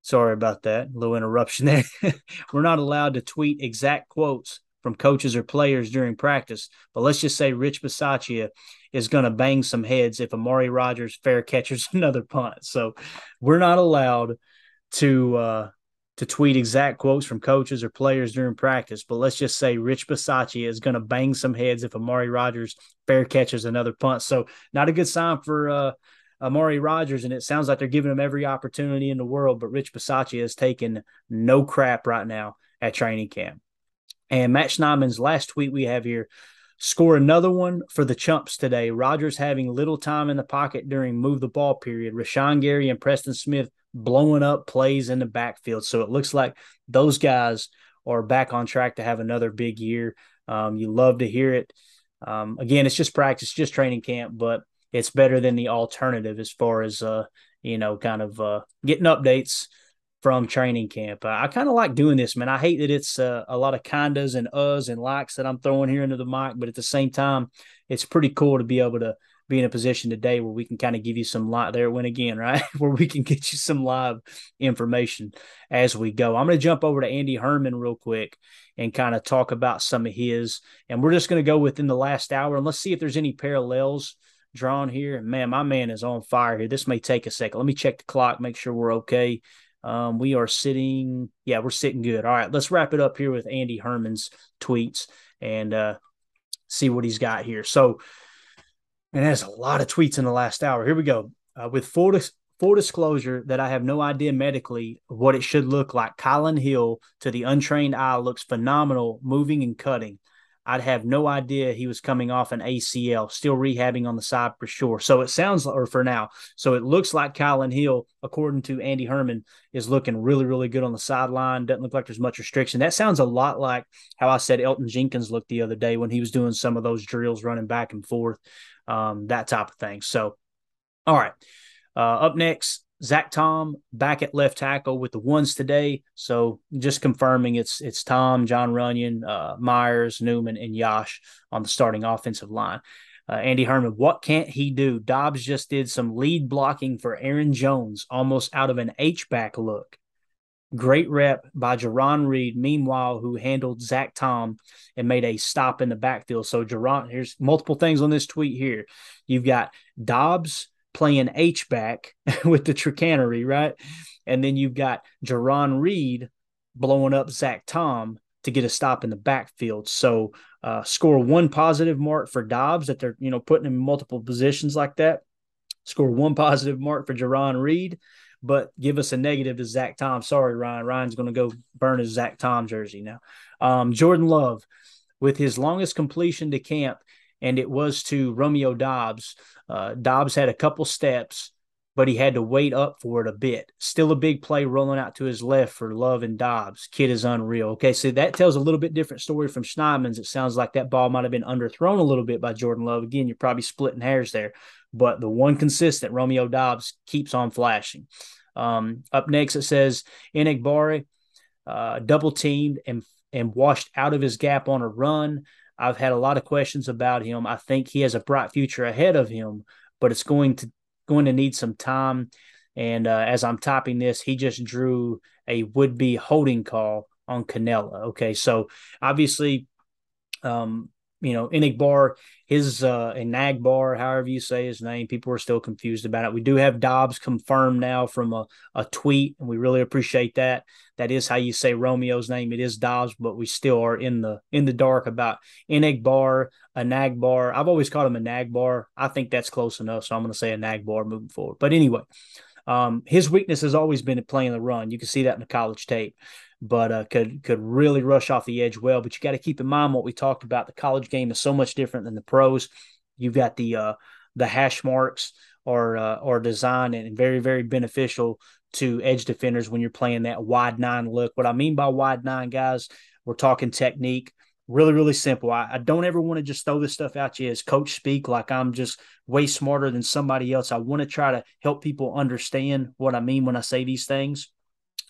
Sorry about that. Little interruption there. [laughs] We're not allowed to tweet exact quotes from coaches or players during practice, but let's just say Rich Bisaccia is going to bang some heads if Amari Rodgers fair catches [laughs] another punt. So we're not allowed to uh, to tweet exact quotes from coaches or players during practice, but let's just say Rich Bisaccia is going to bang some heads if Amari Rodgers fair catches another punt. So not a good sign for uh, Amari Rodgers, and it sounds like they're giving him every opportunity in the world. But Rich Bisaccia has taken no crap right now at training camp. And Matt Schneidman's last tweet we have here score another one for the chumps today. Rodgers having little time in the pocket during move the ball period. Rashan Gary and Preston Smith blowing up plays in the backfield. So it looks like those guys are back on track to have another big year. Um, you love to hear it. Um, again, it's just practice, just training camp, but it's better than the alternative as far as uh you know kind of uh getting updates from training camp. Uh, I kind of like doing this, man. I hate that it's uh, a lot of kindas and uhs and likes that I'm throwing here into the mic, but at the same time, it's pretty cool to be able to be in a position today where we can kind of give you some live there went again, [laughs] right? where we can get you some live information as we go. I'm going to jump over to Andy Herman real quick and kind of talk about some of his, and we're just going to go within the last hour and let's see if there's any parallels drawn here. Man, my man is on fire here. This may take a second. Let me check the clock, make sure we're okay. Um, we are sitting, yeah, we're sitting good. All right, let's wrap it up here with Andy Herman's tweets and uh, see what he's got here. So, and has a lot of tweets in the last hour. Here we go. Uh, with full, dis- full disclosure that I have no idea medically what it should look like. Kylin Hill to the untrained eye looks phenomenal, moving and cutting. I'd have no idea he was coming off an ACL, still rehabbing on the side for sure. So it sounds, or for now, so it looks like Kylin Hill, according to Andy Herman, is looking really, really good on the sideline. Doesn't look like there's much restriction. That sounds a lot like how I said Elgton Jenkins looked the other day when he was doing some of those drills, running back and forth, um, that type of thing. So, all right. Uh, up next, Zach Tom back at left tackle with the ones today. So just confirming it's it's Tom, John Runyan, uh, Myers, Newman, and Yosh on the starting offensive line. Uh, Andy Herman, what can't he do? Doubs just did some lead blocking for Aaron Jones, almost out of an H back look. Great rep by Jarran Reed, meanwhile, who handled Zach Tom and made a stop in the backfield. So, Jarran, here's multiple things on this tweet here. You've got Doubs playing H back [laughs] with the tricanery, right? And then you've got Jarran Reed blowing up Zach Tom to get a stop in the backfield. So uh, score one positive mark for Doubs that they're you know putting in multiple positions like that. Score one positive mark for Jarran Reed, but give us a negative to Zach Tom. Sorry, Ryan. Ryan's going to go burn his Zach Tom jersey now. Um, Jordan Love with his longest completion to camp and it was to Romeo Doubs. Uh, Doubs had a couple steps, but he had to wait up for it a bit. Still a big play rolling out to his left for Love and Doubs. Kid is unreal. Okay, so that tells a little bit different story from Schneidman's. It sounds like that ball might have been underthrown a little bit by Jordan Love. Again, you're probably splitting hairs there, but the one consistent Romeo Doubs keeps on flashing. Um, up next, it says Enagbare uh, double teamed and and washed out of his gap on a run. I've had a lot of questions about him. I think he has a bright future ahead of him, but it's going to going to need some time. And uh, as I'm typing this, he just drew a would be holding call on Canella. Okay, so obviously, um, you know, Enagbare, his uh Enagbare, however you say his name, people are still confused about it. We do have Doubs confirmed now from a, a tweet, and we really appreciate that. That is how you say Romeo's name. It is Doubs, but we still are in the in the dark about Enagbare, a Nagbar. I've always called him a Nagbar. I think that's close enough, so I'm going to say a Nagbar moving forward. But anyway, um, his weakness has always been playing the run. You can see that in the college tape but uh, could could really rush off the edge well. But you got to keep in mind what we talked about. The college game is so much different than the pros. You've got the uh, the hash marks are uh, are designed and very very beneficial to edge defenders when you're playing that wide nine look. What I mean by wide nine, guys, we're talking technique. Really, really simple. I, I don't ever want to just throw this stuff at you as coach speak, like I'm just way smarter than somebody else. I want to try to help people understand what I mean when I say these things.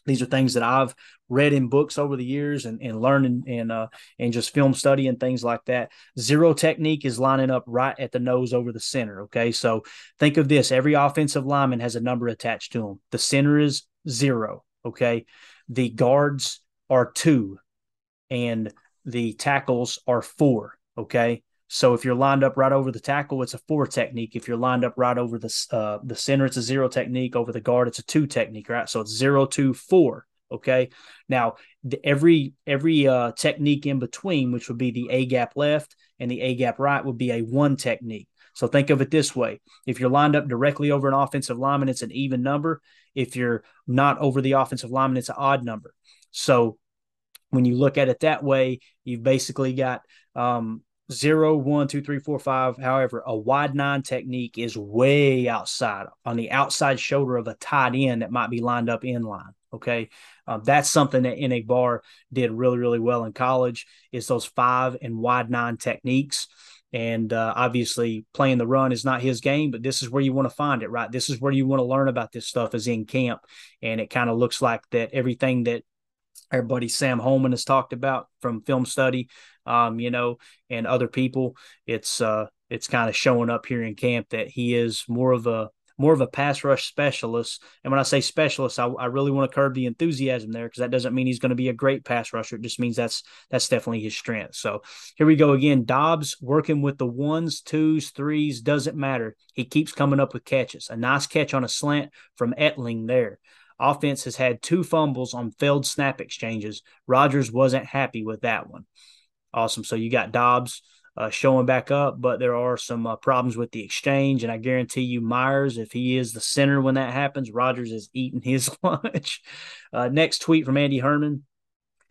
These are things that I've read in books over the years and, and learning and uh, and just film study and things like that. Zero technique is lining up right at the nose over the center. Okay. So think of this every offensive lineman has a number attached to them. The center is zero. Okay. The guards are two and the tackles are four. Okay. So if you're lined up right over the tackle, it's a four technique. If you're lined up right over the uh, the center, it's a zero technique. Over the guard, it's a two technique. Right, so it's zero, two, four. Okay. Now the, every every uh, technique in between, which would be the A gap left and the A gap right, would be a one technique. So think of it this way: if you're lined up directly over an offensive lineman, it's an even number. If you're not over the offensive lineman, it's an odd number. So when you look at it that way, you've basically got um, zero, one, two, three, four, five. However, a wide nine technique is way outside on the outside shoulder of a tight end that might be lined up in line. Okay. Um, that's something that Enagbare did really, really well in college is those five and wide nine techniques. And uh, obviously, playing the run is not his game, but this is where you want to find it, right? This is where you want to learn about this stuff is in camp. And it kind of looks like that everything that our buddy Sam Holman has talked about from film study um, you know, and other people. It's uh, it's kind of showing up here in camp that he is more of a more of a pass rush specialist. And when I say specialist, I, I really want to curb the enthusiasm there because that doesn't mean he's going to be a great pass rusher. It just means that's that's definitely his strength. So here we go again. Doubs working with the ones, twos, threes, doesn't matter. He keeps coming up with catches. A nice catch on a slant from Etling there. Offense has had two fumbles on failed snap exchanges. Rodgers wasn't happy with that one. Awesome. So you got Doubs uh, showing back up, but there are some uh, problems with the exchange. And I guarantee you, Myers, if he is the center when that happens, Rodgers is eating his [laughs] lunch. Uh, next tweet from Andy Herman.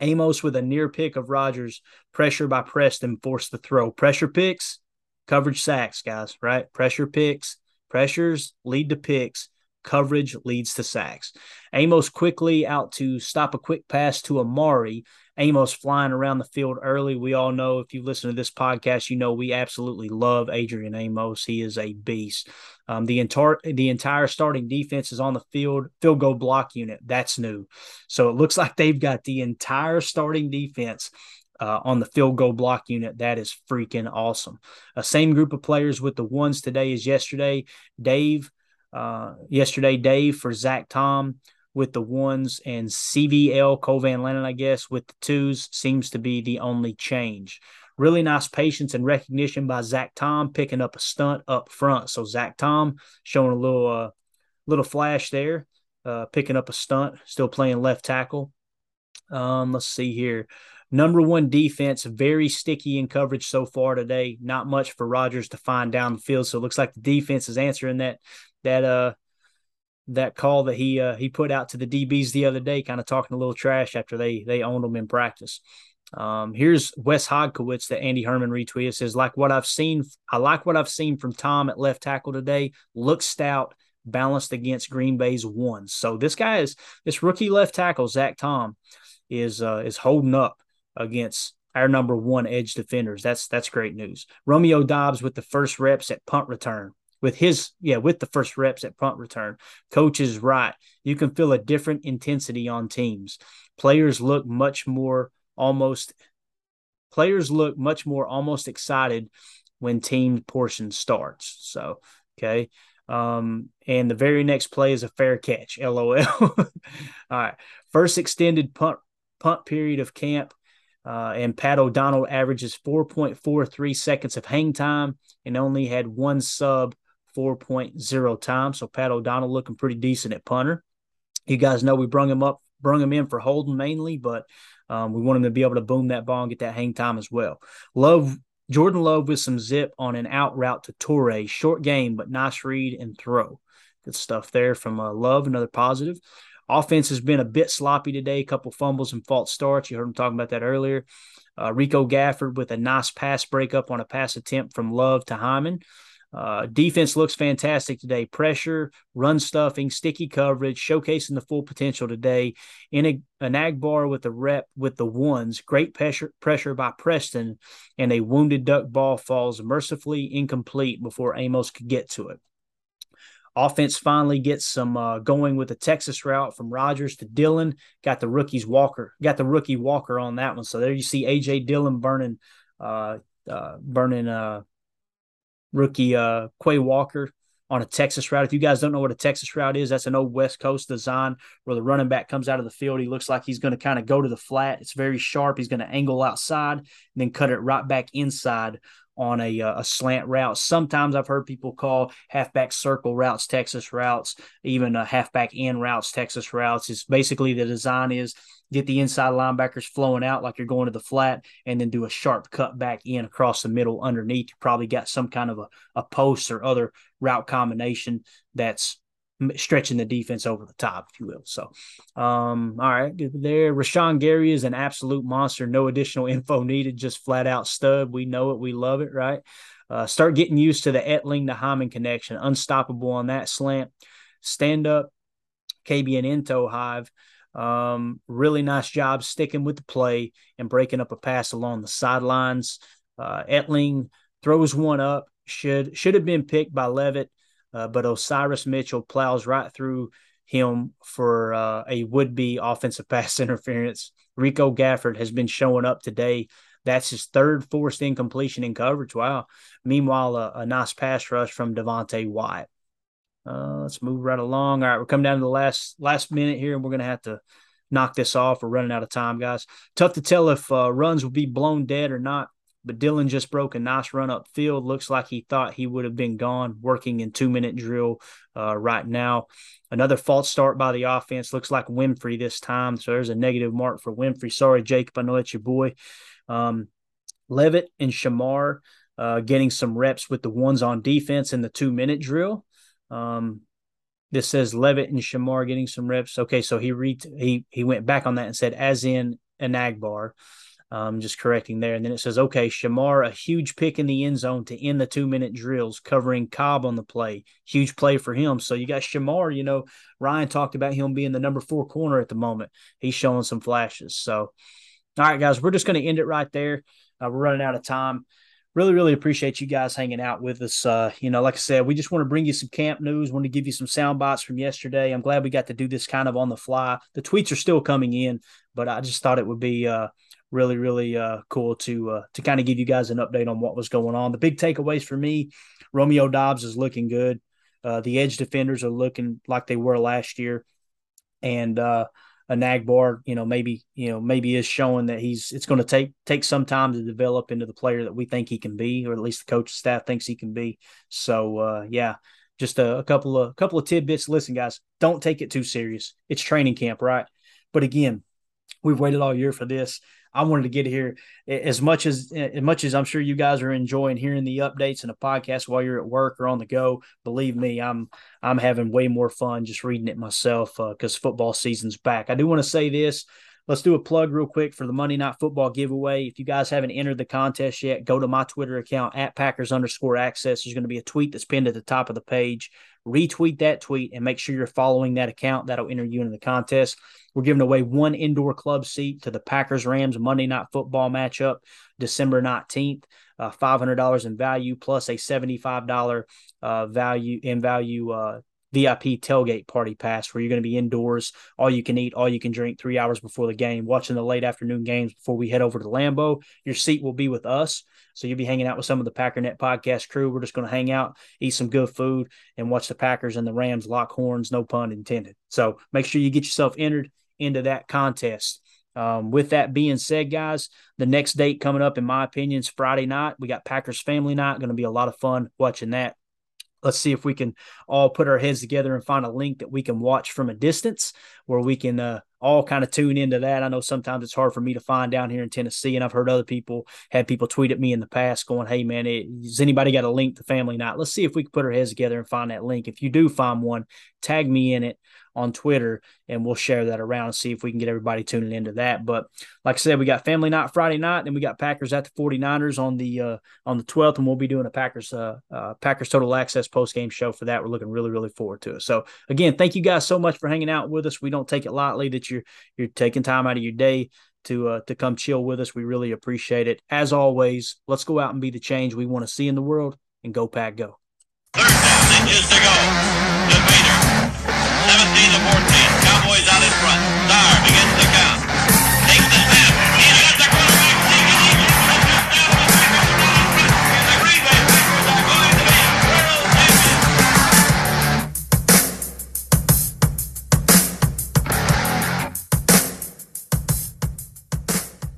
Amos with a near pick of Rodgers, pressure by Preston, forced the throw. Pressure picks, coverage sacks, guys, right? Pressure picks, pressures lead to picks, coverage leads to sacks. Amos quickly out to stop a quick pass to Amari Amos flying around the field early. We all know if you listen to this podcast, you know we absolutely love Adrian Amos. He is a beast. Um, the entire the entire starting defense is on the field field goal block unit. That's new. So it looks [laughs] like they've got the entire starting defense uh, on the field goal block unit. That is freaking awesome. Uh, same group of players with the ones today as yesterday. Dave, uh, yesterday, Dave for Zach Tom with the ones and CVL Cole Van Lanen, I guess, with the twos seems to be the only change. Really nice patience and recognition by Zach Tom picking up a stunt up front. So Zach Tom showing a little uh, little flash there, uh, picking up a stunt, still playing left tackle. Um, let's see here. Number one defense, very sticky in coverage so far today. Not much for Rodgers to find down the field. So it looks like the defense is answering that that uh that call that he uh, he put out to the DBs the other day, kind of talking a little trash after they they owned them in practice. Um, here's Wes Hodkiewicz that Andy Herman retweeted says, like what I've seen, I like what I've seen from Tom at left tackle today. Looks stout, balanced against Green Bay's ones. So this guy is this rookie left tackle, Zach Tom, is uh, is holding up against our number one edge defenders. That's that's great news. Romeo Doubs with the first reps at punt return. With his yeah with the first reps at punt return. Coach is right. You can feel a different intensity on teams. Players look much more almost players look much more almost excited when team portion starts. So, okay. Um, and the very next play is a fair catch. [laughs] LOL. All right. First extended punt punt period of camp. Uh, and Pat O'Donnell averages 4.43 seconds of hang time and only had one sub 4.0 time. So Pat O'Donnell looking pretty decent at punter. You guys know we brung him up, brung him in for holding mainly, but um, we want him to be able to boom that ball and get that hang time as well. Love Jordan Love with some zip on an out route to Toure. Short game, but nice read and throw. Good stuff there from uh, Love. Another positive. Offense has been a bit sloppy today. A couple fumbles and false starts. You heard him talking about that earlier. Uh, Rico Gafford with a nice pass breakup on a pass attempt from Love to Hyman. Uh, defense looks fantastic today. Pressure, run stuffing, sticky coverage, showcasing the full potential today. In a, Enagbare with the rep with the ones, great pressure pressure by Preston, and a wounded duck ball falls mercifully incomplete before Amos could get to it. Offense finally gets some uh, going with the Texas route from Rodgers to Dillon. Got the rookies Walker, got the rookie Walker on that one. So there you see AJ Dillon burning, uh, uh, burning uh, rookie uh, Quay Walker on a Texas route. If you guys don't know what a Texas route is, that's an old West Coast design where the running back comes out of the field. He looks like he's going to kind of go to the flat. It's very sharp. He's going to angle outside and then cut it right back inside on a, uh, a slant route. Sometimes I've heard people call halfback circle routes Texas routes, even a halfback in routes Texas routes. It's basically the design is get the inside linebackers flowing out like you're going to the flat, and then do a sharp cut back in across the middle underneath. You probably got some kind of a, a post or other route combination that's stretching the defense over the top, if you will. So, um, all right, there. Rashan Gary is an absolute monster. No additional [laughs] info needed, just flat out stud. We know it, we love it, right? Uh, start getting used to the Etling to Hyman connection. Unstoppable on that slant. Stand up, KB and Into Hive. Um, really nice job sticking with the play and breaking up a pass along the sidelines. Uh, Etling throws one up. Should should have been picked by Leavitt, uh, but Osiris Mitchell plows right through him for uh, a would be offensive [laughs] pass interference. Rico Gafford has been showing up today. That's his third forced incompletion in coverage. Wow. Meanwhile, a, a nice pass rush from Devonte Wyatt. Uh, let's move right along. All right, we're coming down to the last last minute here, and we're gonna have to knock this off. We're running out of time, guys. Tough to tell if uh, runs will be blown dead or not. But Dillon just broke a nice run up field. Looks like he thought he would have been gone, working in two minute drill uh, right now. Another false start by the offense. Looks like Winfrey this time. So there's a negative mark for Winfrey. Sorry, Jacob. I know it's your boy. Um, Leavitt and Shemar uh, getting some reps with the ones on defense in the two minute drill. Um, this says Leavitt and Shemar getting some reps. Okay, so he re- he he went back on that and said as in Enagbare. Um, just correcting there. And then it says, okay, Shemar, a huge pick in the end zone to end the two minute drills, covering Cobb on the play. Huge play for him. So you got Shemar, you know, Ryan talked about him being the number four corner at the moment. He's showing some flashes. So, all right, guys, we're just going to end it right there. Uh, we're running out of time really, really appreciate you guys hanging out with us. Uh, you know, like I said, we just want to bring you some camp news, want to give you some sound bites from yesterday. I'm glad we got to do this kind of on the fly. The tweets are still coming in, but I just thought it would be uh, really, really uh, cool to uh, to kind of give you guys an update on what was going on. The big takeaways for me, Romeo Doubs is looking good. Uh, the edge defenders are looking like they were last year, and uh, Enagbare, you know, maybe you know maybe is showing that he's it's going to take take some time to develop into the player that we think he can be, or at least the coach staff thinks he can be. So uh, yeah, just a, a couple of a couple of tidbits. Listen, guys, don't take it too serious. It's training camp, right? But again, we've waited all year for this. I wanted to get here as much as as much as I'm sure you guys are enjoying hearing the updates and the podcast while you're at work or on the go. Believe me, I'm I'm having way more fun just reading it myself because uh, football season's back. I do want to say this. Let's do a plug real quick for the Monday Night Football giveaway. If you guys haven't entered the contest yet, go to my Twitter account at Packers underscore access. There's going to be a tweet that's pinned at the top of the page. Retweet that tweet and make sure you're following that account. That'll enter you into the contest. We're giving away one indoor club seat to the Packers Rams Monday Night Football matchup, December 19th. Uh, $500 in value plus a $75 uh, value in value uh, VIP tailgate party pass where you're going to be indoors, all you can eat, all you can drink three hours before the game, watching the late afternoon games before we head over to Lambeau. Your seat will be with us. So you'll be hanging out with some of the Packernet podcast crew. We're just going to hang out, eat some good food, and watch the Packers and the Rams lock horns, no pun intended. So make sure you get yourself entered into that contest. Um, with that being said, guys, the next date coming up, in my opinion, is Friday night. We got Packers Family Night. Going to be a lot of fun watching that let's see if we can all put our heads together and find a link that we can watch from a distance where we can uh, all kind of tune into that. I know sometimes it's hard for me to find down here in Tennessee, and I've heard other people had people tweet at me in the past going, "Hey man, it, has anybody got a link to Family Night? Let's see if we can put our heads together and find that link. If you do find one, tag me in it on Twitter, and we'll share that around and see if we can get everybody tuning into that. But like I said, we got Family Night Friday night, and we got Packers at the 49ers on the uh, on the 12th, and we'll be doing a Packers uh, uh, Packers Total Access post game show for that. We're looking really really forward to it. So again, thank you guys so much for hanging out with us. We don't take it lightly that you're you're taking time out of your day to uh, to come chill with us. We really appreciate it. As always, let's go out and be the change we want to see in the world, and go Pack Go. Third down, to go. The Vader. 17 to 14. Cowboys out in front. Star